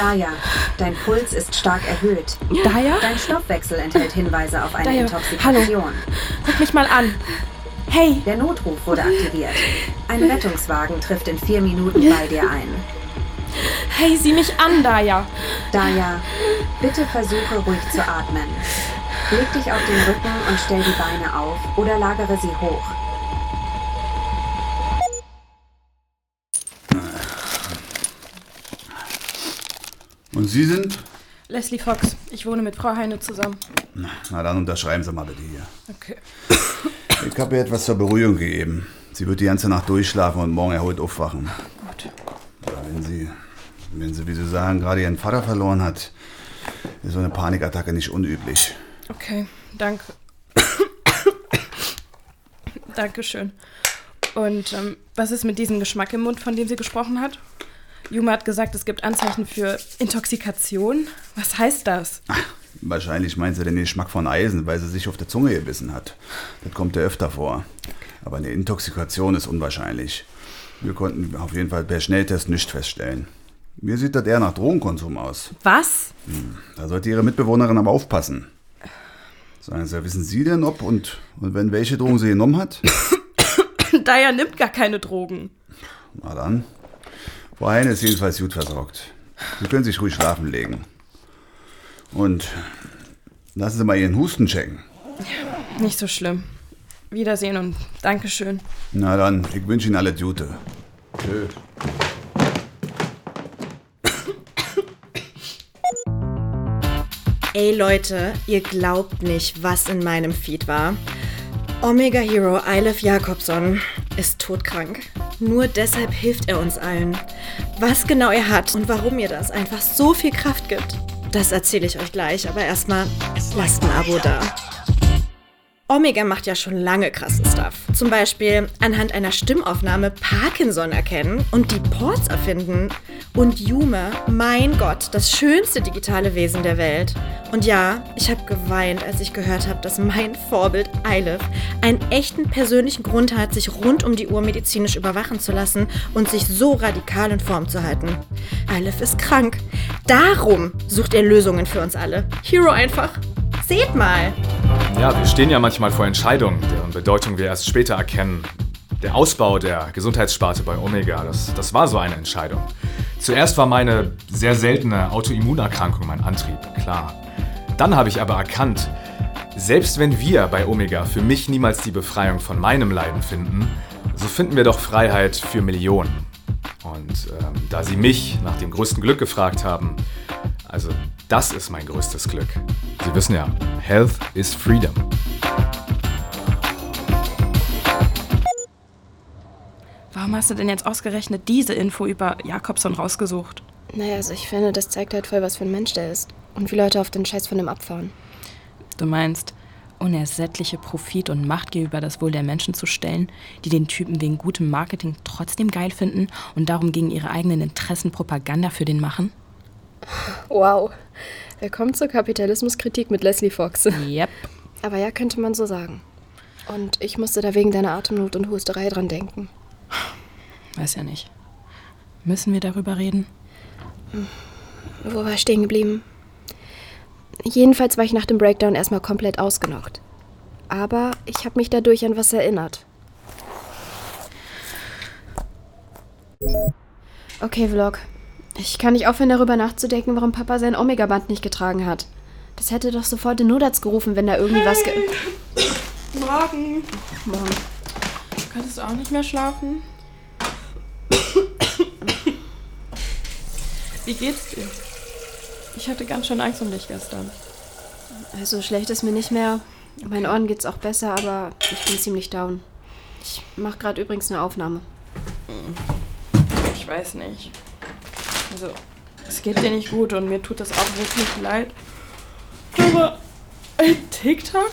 Daya, dein Puls ist stark erhöht. Daya? Dein Stoffwechsel enthält Hinweise auf eine Daya, Intoxikation. Guck mich mal an. Hey, Der Notruf wurde aktiviert. Ein Rettungswagen trifft in vier Minuten bei dir ein. hey, sieh mich an, Daya. Daya, bitte versuche ruhig zu atmen. Leg dich auf den Rücken und stell die Beine auf oder lagere sie hoch. Und Sie sind? Leslie Fox, ich wohne mit Frau Heine zusammen. Na dann unterschreiben Sie mal bitte hier. Okay. Ich habe ihr etwas zur Beruhigung gegeben. Sie wird die ganze Nacht durchschlafen und morgen erholt aufwachen. Gut. Aber wenn sie, wenn sie, wie Sie sagen, gerade ihren Vater verloren hat, ist so eine Panikattacke nicht unüblich. Okay, danke. Dankeschön. Und ähm, was ist mit diesem Geschmack im Mund, von dem sie gesprochen hat? Juma hat gesagt, es gibt Anzeichen für Intoxikation. Was heißt das? Wahrscheinlich meint sie den Geschmack von Eisen, weil sie sich auf der Zunge gebissen hat. Das kommt ja öfter vor. Aber eine Intoxikation ist unwahrscheinlich. Wir konnten auf jeden Fall per Schnelltest nichts feststellen. Mir sieht das eher nach Drogenkonsum aus. Was? Da sollte Ihre Mitbewohnerin aber aufpassen. Sagen Sie, wissen Sie denn, ob und, und wenn welche Drogen sie genommen hat? Daya nimmt gar keine Drogen. Na dann. Frau Heine ist jedenfalls gut versorgt. Sie können sich ruhig schlafen legen. Und lassen Sie mal Ihren Husten checken. Nicht so schlimm. Wiedersehen und Dankeschön. Na dann, ich wünsche Ihnen alle Gute. Tschö. Ey Leute, ihr glaubt nicht, was in meinem Feed war. Omega Hero Eilef Jakobson ist todkrank. Nur deshalb hilft er uns allen. Was genau er hat und warum ihr das einfach so viel Kraft gibt, das erzähle ich euch gleich. Aber erstmal lasst ein Abo da. Omega macht ja schon lange krassen Stuff. Zum Beispiel anhand einer Stimmaufnahme Parkinson erkennen und die Ports erfinden. Und Yume, mein Gott, das schönste digitale Wesen der Welt. Und ja, ich habe geweint, als ich gehört habe, dass mein Vorbild Eilif einen echten persönlichen Grund hat, sich rund um die Uhr medizinisch überwachen zu lassen und sich so radikal in Form zu halten. Eilif ist krank. Darum sucht er Lösungen für uns alle. Hero einfach. Seht mal. Ja, wir stehen ja manchmal vor Entscheidungen, deren Bedeutung wir erst später erkennen. Der Ausbau der Gesundheitssparte bei Omega, das, das war so eine Entscheidung. Zuerst war meine sehr seltene Autoimmunerkrankung mein Antrieb, klar. Dann habe ich aber erkannt, selbst wenn wir bei Omega für mich niemals die Befreiung von meinem Leiden finden, so finden wir doch Freiheit für Millionen. Und ähm, da Sie mich nach dem größten Glück gefragt haben, also das ist mein größtes Glück. Sie wissen ja, Health is Freedom. Warum hast du denn jetzt ausgerechnet diese Info über Jakobson rausgesucht? Naja, also ich finde, das zeigt halt voll, was für ein Mensch der ist. Und wie Leute auf den Scheiß von dem abfahren. Du meinst, unersättliche Profit und Macht gegenüber das Wohl der Menschen zu stellen, die den Typen wegen gutem Marketing trotzdem geil finden und darum gegen ihre eigenen Interessen Propaganda für den machen? Wow. Willkommen zur Kapitalismuskritik mit Leslie Fox. Yep. Aber ja, könnte man so sagen. Und ich musste da wegen deiner Atemnot und Husterei dran denken. Weiß ja nicht. Müssen wir darüber reden? Wo war ich stehen geblieben? Jedenfalls war ich nach dem Breakdown erstmal komplett ausgenockt. Aber ich habe mich dadurch an was erinnert. Okay, Vlog. Ich kann nicht aufhören, darüber nachzudenken, warum Papa sein Omega-Band nicht getragen hat. Das hätte doch sofort den Notarzt gerufen, wenn da irgendwie was ge... Morgen. Morgen. Könntest du auch nicht mehr schlafen? Wie geht's dir? Ich hatte ganz schön Angst um dich gestern. Also schlecht ist mir nicht mehr. Meinen Ohren geht's auch besser, aber ich bin ziemlich down. Ich mache gerade übrigens eine Aufnahme. Ich weiß nicht. Also, es geht dir nicht gut und mir tut das auch wirklich leid. Aber ein TikTok?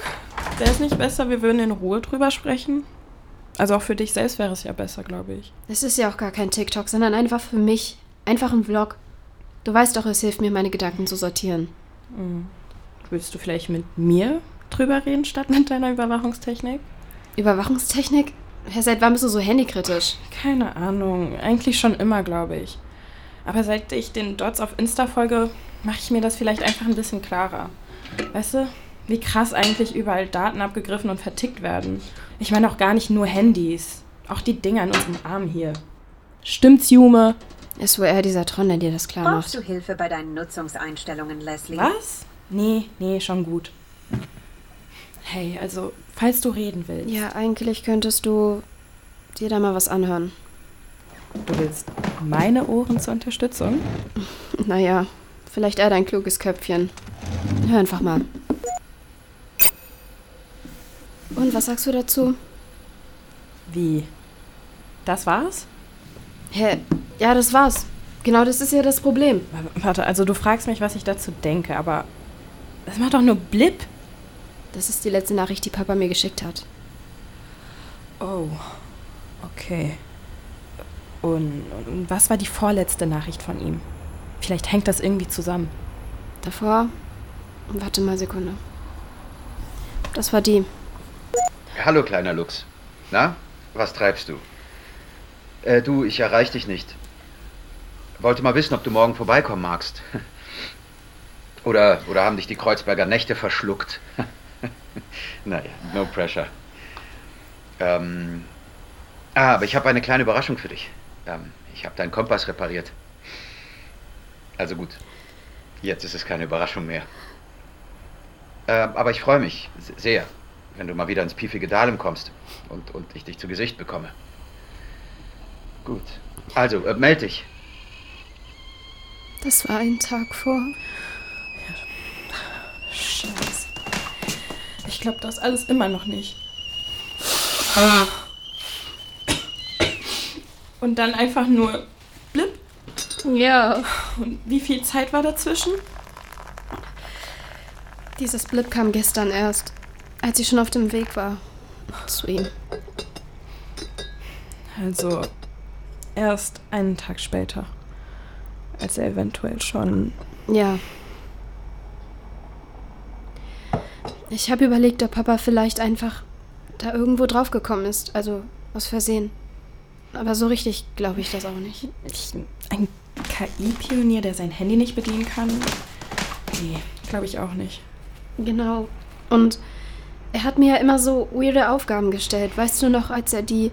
Wäre es nicht besser, wir würden in Ruhe drüber sprechen? Also auch für dich selbst wäre es ja besser, glaube ich. Es ist ja auch gar kein TikTok, sondern einfach für mich. Einfach ein Vlog. Du weißt doch, es hilft mir, meine Gedanken zu sortieren. Willst du vielleicht mit mir drüber reden, statt mit deiner Überwachungstechnik? Überwachungstechnik? Ja, seit wann bist du so handykritisch? Keine Ahnung. Eigentlich schon immer, glaube ich. Aber seit ich den Dots auf Insta folge, mache ich mir das vielleicht einfach ein bisschen klarer. Weißt du, wie krass eigentlich überall Daten abgegriffen und vertickt werden. Ich meine auch gar nicht nur Handys. Auch die Dinger in unserem Arm hier. Stimmt's, Jume? Ist wohl eher dieser Tron, der dir das klar Brauchst macht. du Hilfe bei deinen Nutzungseinstellungen, Leslie? Was? Nee, nee, schon gut. Hey, also, falls du reden willst. Ja, eigentlich könntest du dir da mal was anhören. Du willst meine Ohren zur Unterstützung? Naja, vielleicht er dein kluges Köpfchen. Hör einfach mal. Und was sagst du dazu? Wie? Das war's? Hä? Ja, das war's. Genau das ist ja das Problem. Warte, also du fragst mich, was ich dazu denke, aber das macht doch nur Blip. Das ist die letzte Nachricht, die Papa mir geschickt hat. Oh, okay. Und, und was war die vorletzte Nachricht von ihm? Vielleicht hängt das irgendwie zusammen. Davor. Warte mal Sekunde. Das war die. Hallo, kleiner Lux. Na, was treibst du? Äh, du, ich erreich dich nicht. Wollte mal wissen, ob du morgen vorbeikommen magst. Oder, oder haben dich die Kreuzberger Nächte verschluckt? naja, no pressure. Ähm, ah, aber ich habe eine kleine Überraschung für dich. Ähm, ich habe deinen Kompass repariert. Also gut, jetzt ist es keine Überraschung mehr. Ähm, aber ich freue mich se- sehr, wenn du mal wieder ins piefige Dahlem kommst und, und ich dich zu Gesicht bekomme. Gut. Also, äh, meld dich. Das war ein Tag vor. Scheiße. Ich glaube das alles immer noch nicht. Und dann einfach nur Blip. Ja. Und wie viel Zeit war dazwischen? Dieses Blip kam gestern erst, als ich schon auf dem Weg war. Zu ihm. Also erst einen Tag später. Als er eventuell schon. Ja. Ich habe überlegt, ob Papa vielleicht einfach da irgendwo draufgekommen ist. Also aus Versehen. Aber so richtig glaube ich das auch nicht. Ich, ein KI-Pionier, der sein Handy nicht bedienen kann? Nee, glaube ich auch nicht. Genau. Und er hat mir ja immer so weirde Aufgaben gestellt. Weißt du noch, als er die,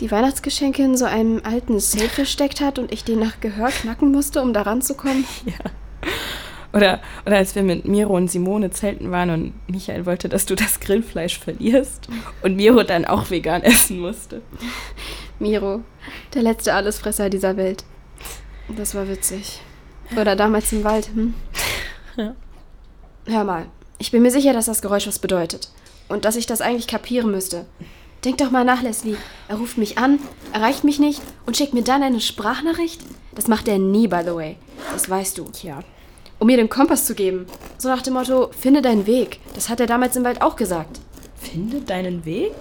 die Weihnachtsgeschenke in so einem alten Safe versteckt hat und ich den nach Gehör knacken musste, um da ranzukommen? Oder, oder als wir mit Miro und Simone zelten waren und Michael wollte, dass du das Grillfleisch verlierst und Miro dann auch vegan essen musste. Miro, der letzte Allesfresser dieser Welt. Das war witzig. Oder damals im Wald, hm? Ja. Hör mal, ich bin mir sicher, dass das Geräusch was bedeutet. Und dass ich das eigentlich kapieren müsste. Denk doch mal nach, Leslie. Er ruft mich an, erreicht mich nicht und schickt mir dann eine Sprachnachricht? Das macht er nie, by the way. Das weißt du. Ja, Um mir den Kompass zu geben. So nach dem Motto, finde deinen Weg. Das hat er damals im Wald auch gesagt. finde deinen Weg?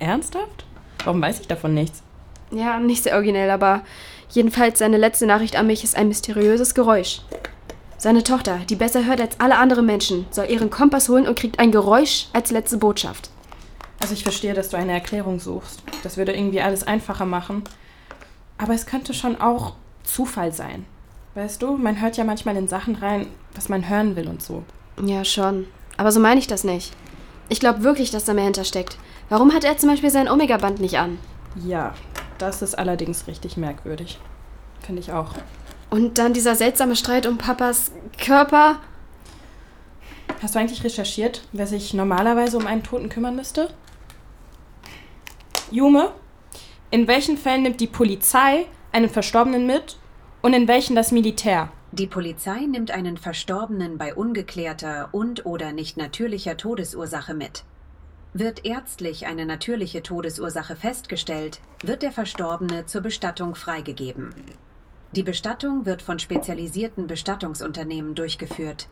Ernsthaft? Warum weiß ich davon nichts? Ja, nicht sehr originell, aber jedenfalls seine letzte Nachricht an mich ist ein mysteriöses Geräusch. Seine Tochter, die besser hört als alle anderen Menschen, soll ihren Kompass holen und kriegt ein Geräusch als letzte Botschaft. Also ich verstehe, dass du eine Erklärung suchst. Das würde irgendwie alles einfacher machen. Aber es könnte schon auch Zufall sein. Weißt du, man hört ja manchmal in Sachen rein, was man hören will und so. Ja, schon. Aber so meine ich das nicht. Ich glaube wirklich, dass da mehr hintersteckt. Warum hat er zum Beispiel sein Omega-Band nicht an? Ja, das ist allerdings richtig merkwürdig. Finde ich auch. Und dann dieser seltsame Streit um Papas Körper. Hast du eigentlich recherchiert, wer sich normalerweise um einen Toten kümmern müsste? Jume, in welchen Fällen nimmt die Polizei einen Verstorbenen mit und in welchen das Militär? Die Polizei nimmt einen Verstorbenen bei ungeklärter und/oder nicht natürlicher Todesursache mit. Wird ärztlich eine natürliche Todesursache festgestellt, wird der Verstorbene zur Bestattung freigegeben. Die Bestattung wird von spezialisierten Bestattungsunternehmen durchgeführt.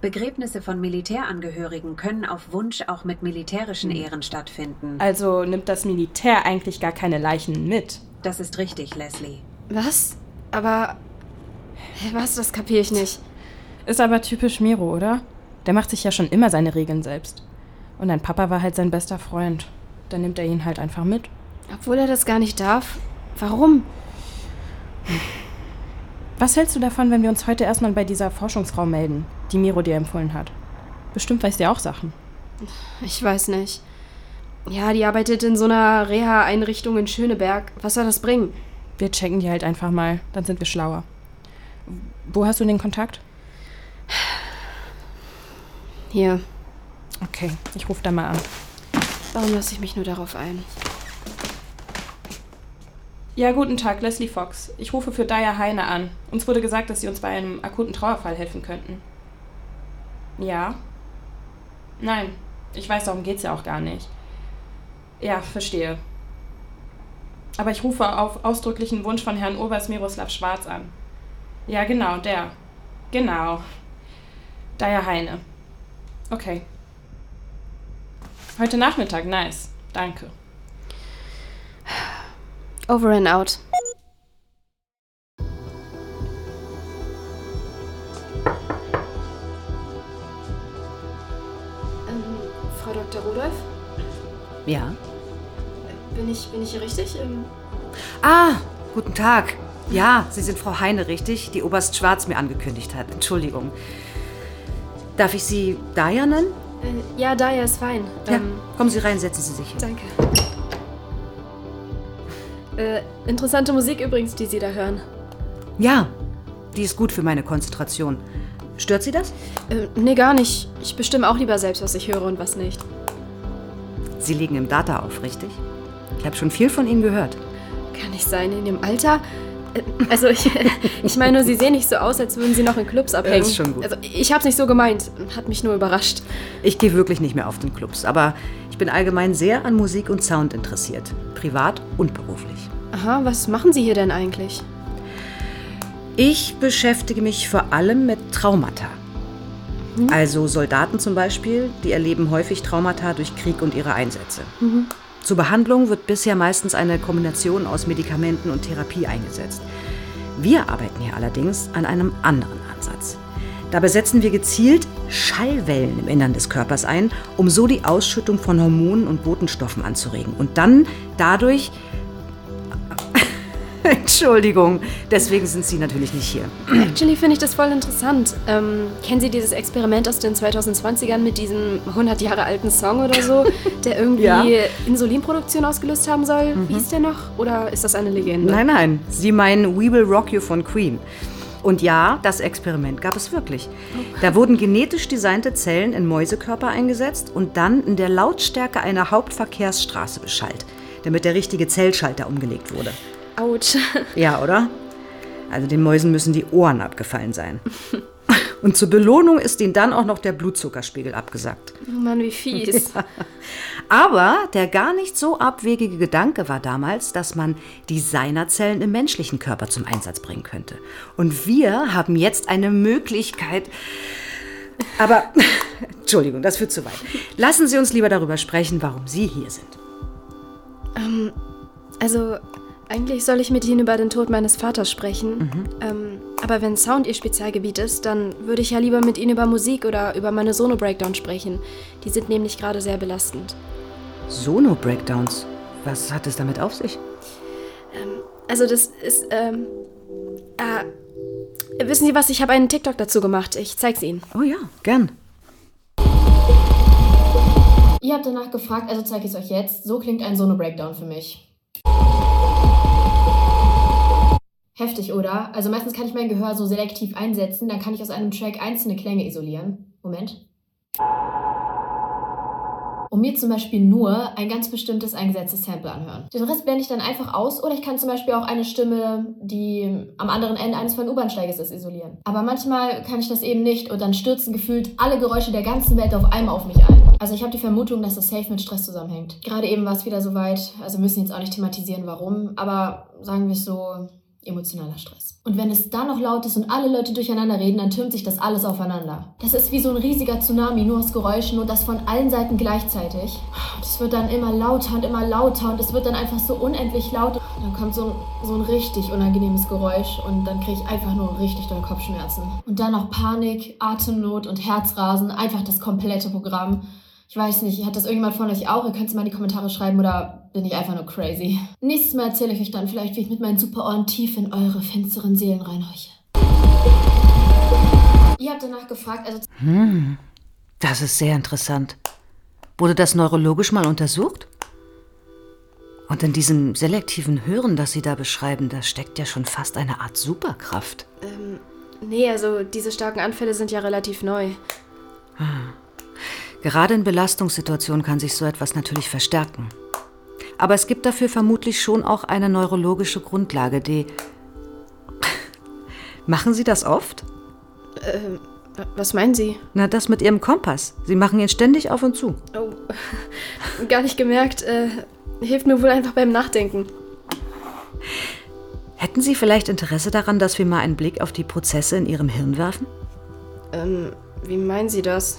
Begräbnisse von Militärangehörigen können auf Wunsch auch mit militärischen Ehren stattfinden. Also nimmt das Militär eigentlich gar keine Leichen mit. Das ist richtig, Leslie. Was? Aber. Hä, was? Das kapiere ich nicht. Ist aber typisch Miro, oder? Der macht sich ja schon immer seine Regeln selbst. Und dein Papa war halt sein bester Freund. Dann nimmt er ihn halt einfach mit. Obwohl er das gar nicht darf. Warum? Was hältst du davon, wenn wir uns heute erstmal bei dieser Forschungsfrau melden, die Miro dir empfohlen hat? Bestimmt weiß die auch Sachen. Ich weiß nicht. Ja, die arbeitet in so einer Reha-Einrichtung in Schöneberg. Was soll das bringen? Wir checken die halt einfach mal, dann sind wir schlauer. Wo hast du den Kontakt? Hier. Okay, ich rufe da mal an. Warum lasse ich mich nur darauf ein? Ja, guten Tag, Leslie Fox. Ich rufe für Daya Heine an. Uns wurde gesagt, dass Sie uns bei einem akuten Trauerfall helfen könnten. Ja? Nein, ich weiß, darum geht's ja auch gar nicht. Ja, verstehe. Aber ich rufe auf ausdrücklichen Wunsch von Herrn Oberst Miroslav Schwarz an. Ja, genau, der. Genau. Daya Heine. Okay. Heute Nachmittag, nice. Danke. Over and out. Ähm, Frau Dr. Rudolph? Ja. Bin ich, bin ich hier richtig? Ähm, Ah, guten Tag. Ja, Sie sind Frau Heine, richtig? Die Oberst Schwarz mir angekündigt hat. Entschuldigung. Darf ich Sie Daya nennen? Äh, ja, Daya ist fein. Ja. Ähm, Kommen Sie rein, setzen Sie sich hin. Danke. Äh, interessante Musik übrigens, die Sie da hören. Ja, die ist gut für meine Konzentration. Stört Sie das? Äh, nee, gar nicht. Ich bestimme auch lieber selbst, was ich höre und was nicht. Sie liegen im Data auf, richtig? Ich habe schon viel von Ihnen gehört. Kann nicht sein, in dem Alter. Also ich, ich meine nur, Sie sehen nicht so aus, als würden Sie noch in Clubs abhängen. ist schon gut. Also ich hab's nicht so gemeint. Hat mich nur überrascht. Ich gehe wirklich nicht mehr auf den Clubs, aber ich bin allgemein sehr an Musik und Sound interessiert. Privat und beruflich. Aha, was machen Sie hier denn eigentlich? Ich beschäftige mich vor allem mit Traumata. Also Soldaten zum Beispiel, die erleben häufig Traumata durch Krieg und ihre Einsätze. Zur Behandlung wird bisher meistens eine Kombination aus Medikamenten und Therapie eingesetzt. Wir arbeiten hier allerdings an einem anderen Ansatz. Dabei setzen wir gezielt Schallwellen im Innern des Körpers ein, um so die Ausschüttung von Hormonen und Botenstoffen anzuregen und dann dadurch Entschuldigung, deswegen sind Sie natürlich nicht hier. Actually finde ich das voll interessant. Ähm, kennen Sie dieses Experiment aus den 2020ern mit diesem 100 Jahre alten Song oder so, der irgendwie Ja. Insulinproduktion ausgelöst haben soll? Wie ist der noch? Oder ist das eine Legende? Nein, nein, Sie meinen We Will Rock You von Queen. Und ja, das Experiment gab es wirklich. Da wurden genetisch designte Zellen in Mäusekörper eingesetzt und dann in der Lautstärke einer Hauptverkehrsstraße beschallt, damit der richtige Zellschalter umgelegt wurde. Autsch. Ja, oder? Also den Mäusen müssen die Ohren abgefallen sein. Und zur Belohnung ist ihnen dann auch noch der Blutzuckerspiegel abgesackt. Oh Mann, wie fies. Aber der gar nicht so abwegige Gedanke war damals, dass man Designerzellen im menschlichen Körper zum Einsatz bringen könnte. Und wir haben jetzt eine Möglichkeit. Aber, Entschuldigung, das führt zu weit. Lassen Sie uns lieber darüber sprechen, warum Sie hier sind. Also, eigentlich soll ich mit Ihnen über den Tod meines Vaters sprechen. Ähm, aber wenn Sound Ihr Spezialgebiet ist, dann würde ich ja lieber mit Ihnen über Musik oder über meine Sono-Breakdown sprechen. Die sind nämlich gerade sehr belastend. Sono-Breakdowns. Was hat es damit auf sich? Also, das ist, ähm. Äh, wissen Sie was? Ich habe einen TikTok dazu gemacht. Ich zeig's Ihnen. Oh ja, gern. Ihr habt danach gefragt, also zeige ich es euch jetzt. So klingt ein Sono-Breakdown für mich. Heftig, oder? Also meistens kann ich mein Gehör so selektiv einsetzen, dann kann ich aus einem Track einzelne Klänge isolieren. Moment. Und mir zum Beispiel nur ein ganz bestimmtes eingesetztes Sample anhören. Den Rest blende ich dann einfach aus oder ich kann zum Beispiel auch eine Stimme, die am anderen Ende eines vollen U-Bahn-Steiges ist, isolieren. Aber manchmal kann ich das eben nicht und dann stürzen gefühlt alle Geräusche der ganzen Welt auf einmal auf mich ein. Also ich habe die Vermutung, dass das safe mit Stress zusammenhängt. Gerade eben war es wieder soweit, also müssen jetzt auch nicht thematisieren, warum, aber sagen wir es so, emotionaler Stress. Und wenn es dann noch laut ist und alle Leute durcheinander reden, dann türmt sich das alles aufeinander. Das ist wie so ein riesiger Tsunami, nur aus Geräuschen und das von allen Seiten gleichzeitig. Das wird dann immer lauter und immer lauter und es wird dann einfach so unendlich laut. Und dann kommt so ein, so ein richtig unangenehmes Geräusch und dann kriege ich einfach nur richtig doll Kopfschmerzen. Und dann noch Panik, Atemnot und Herzrasen, einfach das komplette Programm. Ich weiß nicht, hat das irgendjemand von euch auch? Ihr könnt es mal in die Kommentare schreiben oder bin ich einfach nur crazy? Nächstes Mal erzähle ich euch dann vielleicht, wie ich mit meinen Superohren tief in eure finsteren Seelen reinhorche. Ihr habt danach gefragt, also Hm, das ist sehr interessant. Wurde das neurologisch mal untersucht? Und in diesem selektiven Hören, das Sie da beschreiben, da steckt ja schon fast eine Art Superkraft. Ähm, nee, also diese starken Anfälle sind ja relativ neu. Gerade in Belastungssituationen kann sich so etwas natürlich verstärken. Aber es gibt dafür vermutlich schon auch eine neurologische Grundlage, die. Machen Sie das oft? Ähm, was meinen Sie? Na, das mit Ihrem Kompass. Sie machen ihn ständig auf und zu. Oh, gar nicht gemerkt. Äh, hilft mir wohl einfach beim Nachdenken. Hätten Sie vielleicht Interesse daran, dass wir mal einen Blick auf die Prozesse in Ihrem Hirn werfen? Ähm, wie meinen Sie das?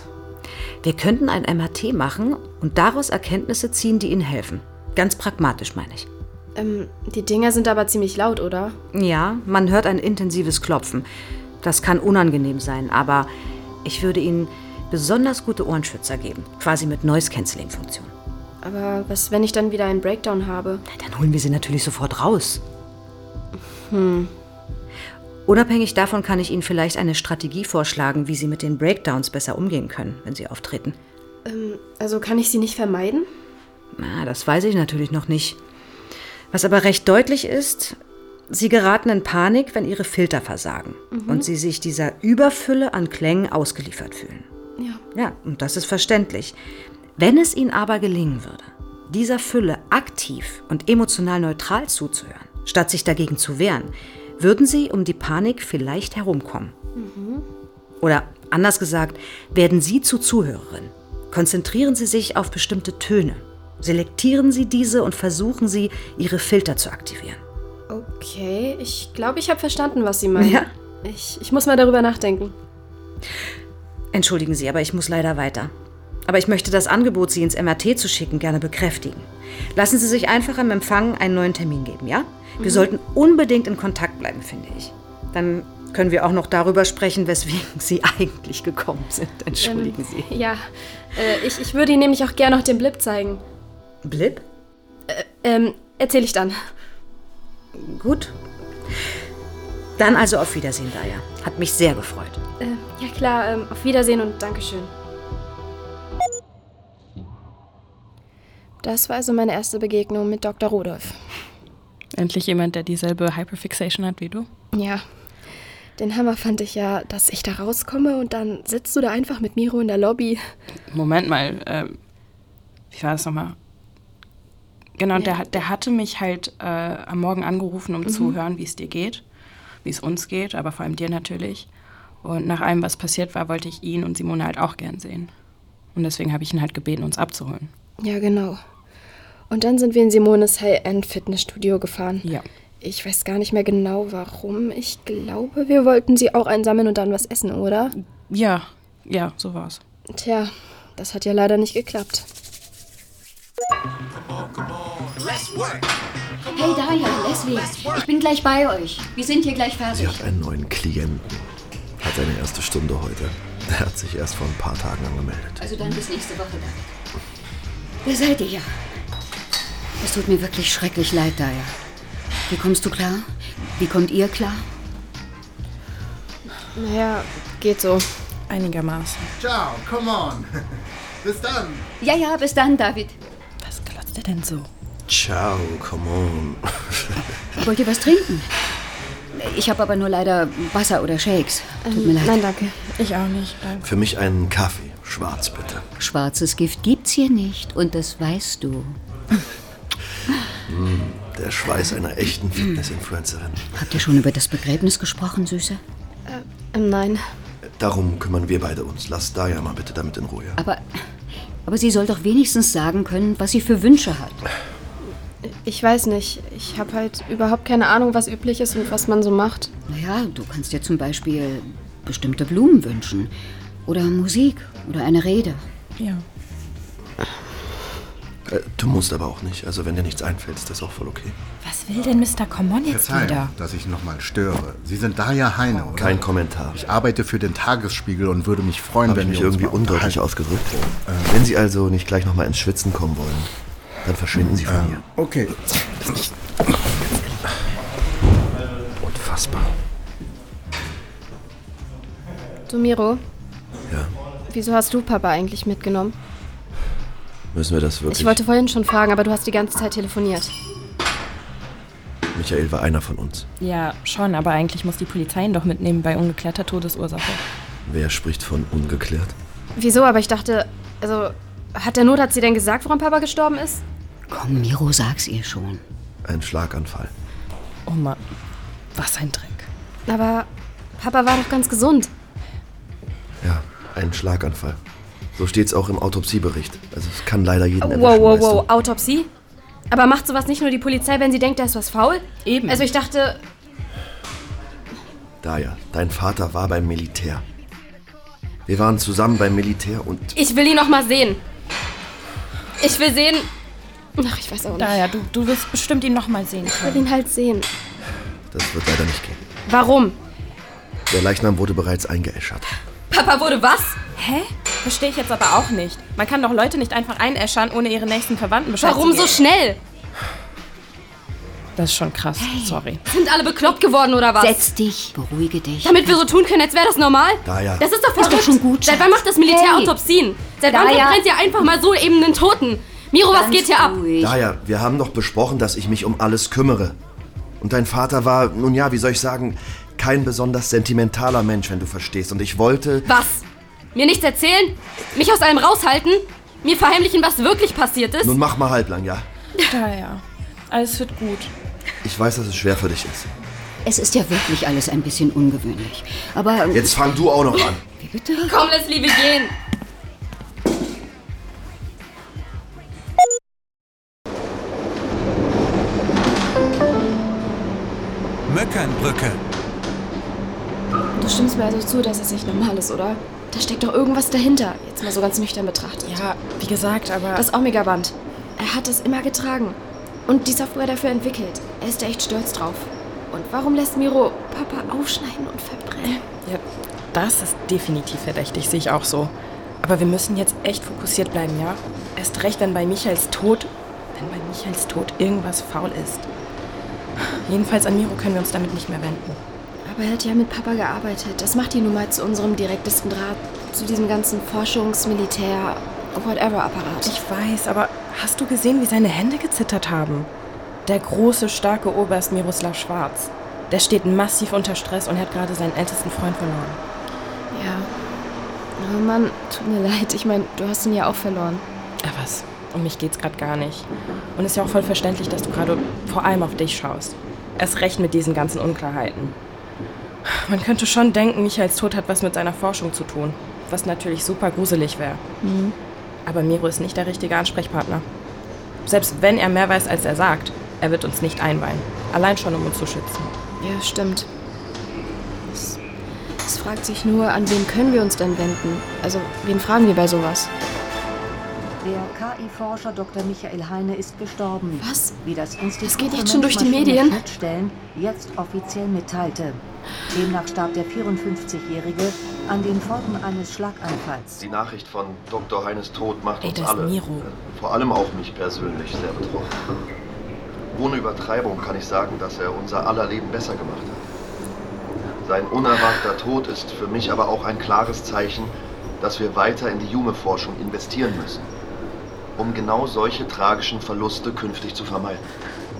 Wir könnten ein MRT machen und daraus Erkenntnisse ziehen, die Ihnen helfen. Ganz pragmatisch, meine ich. Ähm, die Dinger sind aber ziemlich laut, oder? Ja, man hört ein intensives Klopfen. Das kann unangenehm sein, aber ich würde Ihnen besonders gute Ohrenschützer geben. Quasi mit Noise-Canceling-Funktion. Aber was, wenn ich dann wieder einen Breakdown habe? Dann holen wir sie natürlich sofort raus. Hm. Unabhängig davon kann ich Ihnen vielleicht eine Strategie vorschlagen, wie Sie mit den Breakdowns besser umgehen können, wenn sie auftreten. Ähm, also kann ich sie nicht vermeiden? Na, das weiß ich natürlich noch nicht. Was aber recht deutlich ist, Sie geraten in Panik, wenn Ihre Filter versagen Mhm. und Sie sich dieser Überfülle an Klängen ausgeliefert fühlen. Ja. Ja, und das ist verständlich. Wenn es Ihnen aber gelingen würde, dieser Fülle aktiv und emotional neutral zuzuhören, statt sich dagegen zu wehren, würden Sie um die Panik vielleicht herumkommen. Mhm. Oder anders gesagt, werden Sie zu Zuhörerin. Konzentrieren Sie sich auf bestimmte Töne. Selektieren Sie diese und versuchen Sie, Ihre Filter zu aktivieren. Okay, ich glaube, ich habe verstanden, was Sie meinen. Ja? Ich, ich muss mal darüber nachdenken. Entschuldigen Sie, aber ich muss leider weiter. Aber ich möchte das Angebot, Sie ins MRT zu schicken, gerne bekräftigen. Lassen Sie sich einfach am Empfang einen neuen Termin geben, ja? Wir Mhm. sollten unbedingt in Kontakt bleiben, finde ich. Dann können wir auch noch darüber sprechen, weswegen Sie eigentlich gekommen sind. Entschuldigen Sie. Ähm, ja, äh, ich, ich würde Ihnen nämlich auch gerne noch den Blip zeigen. Blip? Äh, ähm, erzähle ich dann. Gut. Dann also auf Wiedersehen, Daya. Hat mich sehr gefreut. Äh, ja klar, ähm, auf Wiedersehen und Dankeschön. Das war also meine erste Begegnung mit Dr. Rudolf. Endlich jemand, der dieselbe Hyperfixation hat wie du. Ja, den Hammer fand ich ja, dass ich da rauskomme und dann sitzt du da einfach mit Miro in der Lobby. Moment mal, ähm, wie war das nochmal? Genau, Ja. der, der hatte mich halt äh, am Morgen angerufen, um Mhm. zu hören, wie es dir geht, wie es uns geht, aber vor allem dir natürlich. Und nach allem, was passiert war, wollte ich ihn und Simone halt auch gern sehen. Und deswegen habe ich ihn halt gebeten, uns abzuholen. Ja, genau. Und dann sind wir in Simones High-End-Fitnessstudio gefahren. Ja. Ich weiß gar nicht mehr genau, warum. Ich glaube, wir wollten sie auch einsammeln und dann was essen, oder? Ja, ja, so war's. Tja, das hat ja leider nicht geklappt. Hey Daya, Leslie, ich bin gleich bei euch. Wir sind hier gleich Sie fertig. hat einen neuen Klienten. Hat seine erste Stunde heute. Er hat sich erst vor ein paar Tagen angemeldet. Also dann bis nächste Woche dann. Wer seid ihr? Es tut mir wirklich schrecklich leid, Daya. Wie kommst du klar? Wie kommt ihr klar? Naja, geht so. Einigermaßen. Ciao, come on. Bis dann. Ja, ja, bis dann, David. Was glotzt er denn so? Ciao, come on. Wollt ihr was trinken? Ich habe aber nur leider Wasser oder Shakes. Tut mir leid. Nein, danke. Ich auch nicht. Für mich einen Kaffee. Schwarz, bitte. Schwarzes Gift gibt's hier nicht und das weißt du. Mm, der Schweiß einer echten Fitness-Influencerin. Habt ihr schon über das Begräbnis gesprochen, Süße? Ähm, nein. Darum kümmern wir beide uns. Lass Daya mal bitte damit in Ruhe. Aber, aber sie soll doch wenigstens sagen können, was sie für Wünsche hat. Ich weiß nicht. Ich habe halt überhaupt keine Ahnung, was üblich ist und was man so macht. Naja, du kannst dir zum Beispiel bestimmte Blumen wünschen. Oder Musik. Oder eine Rede. Ja. Äh, du musst aber auch nicht. Also wenn dir nichts einfällt, ist das auch voll okay. Was will denn Mr. Common jetzt Verzeihung, wieder? dass ich nochmal störe. Sie sind Daya Heine, oder? Kein Kommentar. Ich arbeite für den Tagesspiegel und würde mich freuen, Habe wenn ich mich wir uns irgendwie mal undeutlich ausgedrückt? Äh, wenn Sie also nicht gleich nochmal ins Schwitzen kommen wollen, dann verschwinden Sie von Ähm, hier. Okay. Unfassbar. Du, Miro, Ja, wieso hast du Papa eigentlich mitgenommen? Müssen wir das wirklich? Ich wollte vorhin schon fragen, aber du hast die ganze Zeit telefoniert. Michael war einer von uns. Ja, schon, aber eigentlich muss die Polizei ihn doch mitnehmen bei ungeklärter Todesursache. Wer spricht von ungeklärt? Wieso? Aber ich dachte, also, hat der Notarzt dir denn gesagt, warum Papa gestorben ist? Komm, Miro, sag's ihr schon. Ein Schlaganfall. Oh Mann, was ein Dreck. Aber Papa war doch ganz gesund. Ja, ein Schlaganfall. So steht's auch im Autopsiebericht. Also es kann leider jeden erwischen, Wow, wow, weißt wow, Autopsie? Aber macht sowas nicht nur die Polizei, wenn sie denkt, da ist was faul? Eben. Also ich dachte, du. Daya, dein Vater war beim Militär. Wir waren zusammen beim Militär und ich will ihn noch mal sehen. Ich will sehen. Ach, ich weiß auch nicht. Daher, du, du wirst bestimmt ihn noch mal sehen Ich will können. ihn halt sehen. das wird leider nicht gehen. Warum? Der Leichnam wurde bereits eingeäschert. Papa wurde was? Hä? Verstehe ich jetzt aber auch nicht. Man kann doch Leute nicht einfach einäschern, ohne ihre nächsten Verwandten Bescheid Warum zu so geben. schnell? Das ist schon krass. Sorry. Sind alle bekloppt geworden oder was? Setz dich, beruhige dich. Damit wir so tun können, als wäre das normal? Daya. Das ist doch Ist doch verrückt. schon gut, Seit wann macht das Militär Hey. Autopsien? Seit wann verbrennt ihr einfach mal so eben einen Toten? Miro, was geht hier ab? Daya, wir haben doch besprochen, dass ich mich um alles kümmere. Und dein Vater war, nun ja, wie soll ich sagen, kein besonders sentimentaler Mensch, wenn du verstehst. Und ich wollte. Was? Mir nichts erzählen? Mich aus allem raushalten? Mir verheimlichen, was wirklich passiert ist? Nun mach mal halblang, ja? Daher. Alles wird gut. Ich weiß, dass es schwer für dich ist. Es ist ja wirklich alles ein bisschen ungewöhnlich. Aber. Jetzt fang du auch noch an. Wie bitte? Komm, Leslie, wir gehen. Möckernbrücke. Du stimmst mir also zu, dass es nicht normal ist, oder? Da steckt doch irgendwas dahinter. Jetzt mal so ganz nüchtern betrachtet. Ja, wie gesagt, aber. Das Omega-Band. Er hat es immer getragen. Und die Software dafür entwickelt. Er ist da echt stolz drauf. Und warum lässt Miro Papa aufschneiden und verbrennen? Ja, das ist definitiv verdächtig, sehe ich auch so. Aber wir müssen jetzt echt fokussiert bleiben, ja? Erst recht, wenn bei Michaels Tod, wenn bei Michaels Tod irgendwas faul ist. Jedenfalls an Miro können wir uns damit nicht mehr wenden. Aber er hat ja mit Papa gearbeitet. Das macht ihn nun mal zu unserem direktesten Draht. Zu diesem ganzen Forschungs-, Militär-, whatever-Apparat. Ich weiß, aber hast du gesehen, wie seine Hände gezittert haben? Der große, starke Oberst Miroslav Schwarz. Der steht massiv unter Stress und hat gerade seinen ältesten Freund verloren. Ja. Oh Mann, tut mir leid. Ich meine, du hast ihn ja auch verloren. Ja, was? Um mich geht's gerade gar nicht. Und ist ja auch voll verständlich, dass du gerade vor allem auf dich schaust. Erst recht mit diesen ganzen Unklarheiten. Man könnte schon denken, Michaels Tod hat was mit seiner Forschung zu tun. Was natürlich super gruselig wäre. Mhm. Aber Miro ist nicht der richtige Ansprechpartner. Selbst wenn er mehr weiß, als er sagt, er wird uns nicht einweihen. Allein schon, um uns zu schützen. Ja, stimmt. Es, es fragt sich nur, an wen können wir uns denn wenden? Also, wen fragen wir bei sowas? Der KI-Forscher Dr. Michael Heine ist gestorben. Was? Wie das Institut Das geht jetzt schon durch die Medien? Jetzt offiziell mitteilte. Demnach starb der 54-Jährige an den Folgen eines Schlaganfalls. Die Nachricht von Dr. Heines Tod macht Ey, uns alle, äh, vor allem auch mich persönlich, sehr betroffen. Ohne Übertreibung kann ich sagen, dass er unser aller Leben besser gemacht hat. Sein unerwarteter Tod ist für mich aber auch ein klares Zeichen, dass wir weiter in die Jume-Forschung investieren müssen, um genau solche tragischen Verluste künftig zu vermeiden.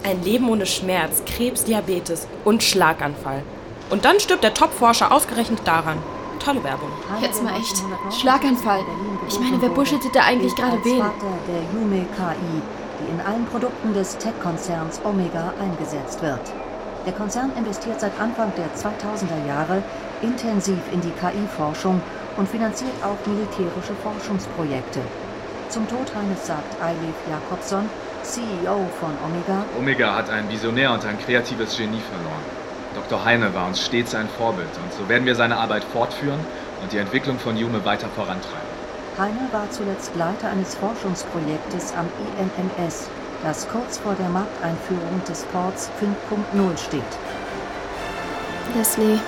Ein Leben ohne Schmerz, Krebs, Diabetes und Schlaganfall. Und dann stirbt der Top-Forscher ausgerechnet daran. Tolle Werbung. Jetzt mal echt. Schlaganfall. Ich meine, wer buscheltet da eigentlich gerade wen? Der Yume KI, die in allen Produkten des Tech-Konzerns Omega eingesetzt wird. Der Konzern investiert seit Anfang der 2000er Jahre intensiv in die KI-Forschung und finanziert auch militärische Forschungsprojekte. Zum Tod Heines sagt Eilif Jakobson, CEO von Omega, Omega hat ein Visionär und ein kreatives Genie verloren. Dr. Heine war uns stets ein Vorbild und so werden wir seine Arbeit fortführen und die Entwicklung von Jume weiter vorantreiben. Heine war zuletzt Leiter eines Forschungsprojektes am INMS, das kurz vor der Markteinführung des Ports 5.0 steht. Leslie,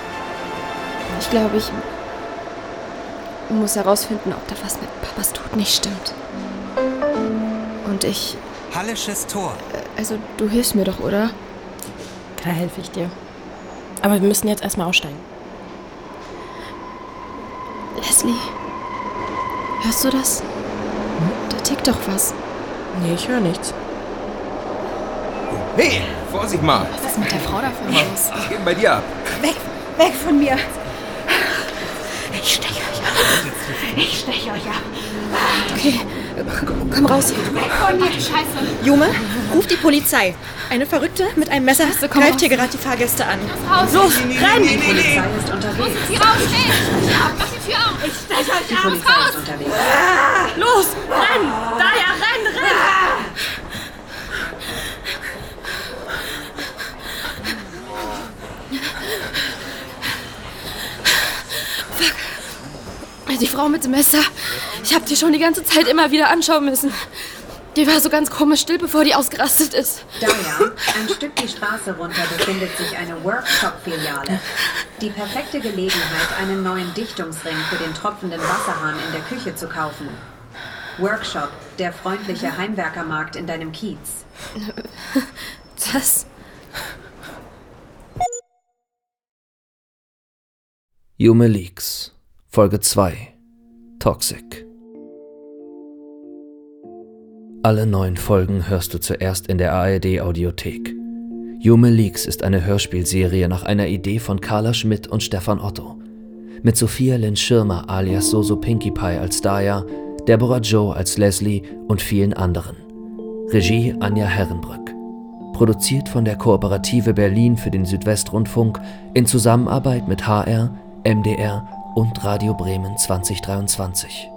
ich glaube, ich muss herausfinden, ob da was mit Papas Tod nicht stimmt. Und ich. Hallisches Tor. Also, du hilfst mir doch, oder? Klar helfe ich dir. Aber wir müssen jetzt erstmal aussteigen. Leslie, hörst du das? Da tickt doch was. Nee, ich höre nichts. Hey, Vorsicht mal. Was ist mit der Frau da von los? Was geht bei dir ab? Weg, weg von mir. Ich steche euch ab. Ich steche euch ab. Okay, komm raus. Weg von mir, Scheiße. Jume, ruf die Polizei. Eine Verrückte mit einem Messer komm greift raus. hier gerade die Fahrgäste an. raus. Los, renn! Die Polizei ist unterwegs. Sie raus, schnell! Ja, mach die Tür auf! Ich steche euch Die Polizei ist unterwegs. Los, renn! Daya, renn, renn! Fuck. Die Frau mit dem Messer. Ich hab die schon die ganze Zeit immer wieder anschauen müssen. Die war so ganz komisch still, bevor die ausgerastet ist. Daya, ein Stück die Straße runter befindet sich eine Workshop-Filiale. Die perfekte Gelegenheit, einen neuen Dichtungsring für den tropfenden Wasserhahn in der Küche zu kaufen. Workshop, der freundliche Heimwerkermarkt in deinem Kiez. Das. Yume Leaks, Folge 2 Toxic. Alle neun Folgen hörst du zuerst in der ARD Audiothek. Yume Leaks ist eine Hörspielserie nach einer Idee von Carla Schmidt und Stefan Otto. Mit Sophia Lynn Schirmer alias Soso Pinkie Pie als Daya, Deborah Joe als Leslie und vielen anderen. Regie Anja Herrenbrück. Produziert von der Kooperative Berlin für den Südwestrundfunk in Zusammenarbeit mit HR, MDR und Radio Bremen 2023.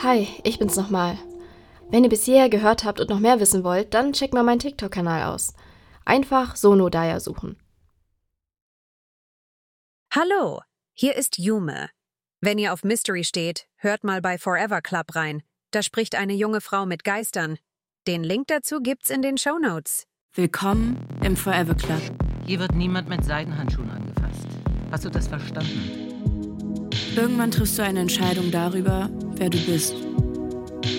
Hi, ich bin's nochmal. Wenn ihr bis hierher gehört habt und noch mehr wissen wollt, dann checkt mal meinen TikTok-Kanal aus. Einfach Sono Daya suchen. Hallo, hier ist Yume. Wenn ihr auf Mystery steht, hört mal bei Forever Club rein. Da spricht eine junge Frau mit Geistern. Den Link dazu gibt's in den Shownotes. Willkommen im Forever Club. Hier wird niemand mit Seidenhandschuhen angefasst. Hast du das verstanden? Irgendwann triffst du eine Entscheidung darüber, wer du bist,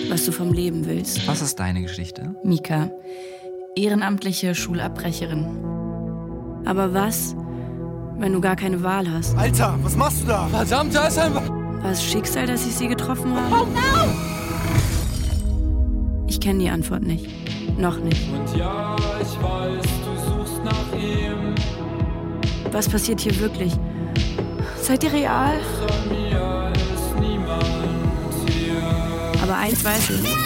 was du vom Leben willst. Was ist deine Geschichte? Mika, ehrenamtliche Schulabbrecherin. Aber was, wenn du gar keine Wahl hast? Alter, was machst du da? Verdammt, da ist ein... War es Schicksal, dass ich sie getroffen habe? Oh no! Ich kenne die Antwort nicht. Noch nicht. Und ja, ich weiß, du suchst nach ihm. Was passiert hier wirklich? Seid ihr real? Eins weiß ich.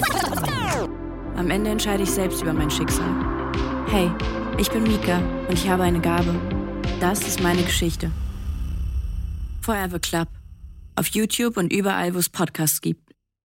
Am Ende entscheide ich selbst über mein Schicksal. Hey, ich bin Mika und ich habe eine Gabe. Das ist meine Geschichte. Forever Club. Auf YouTube und überall, wo es Podcasts gibt.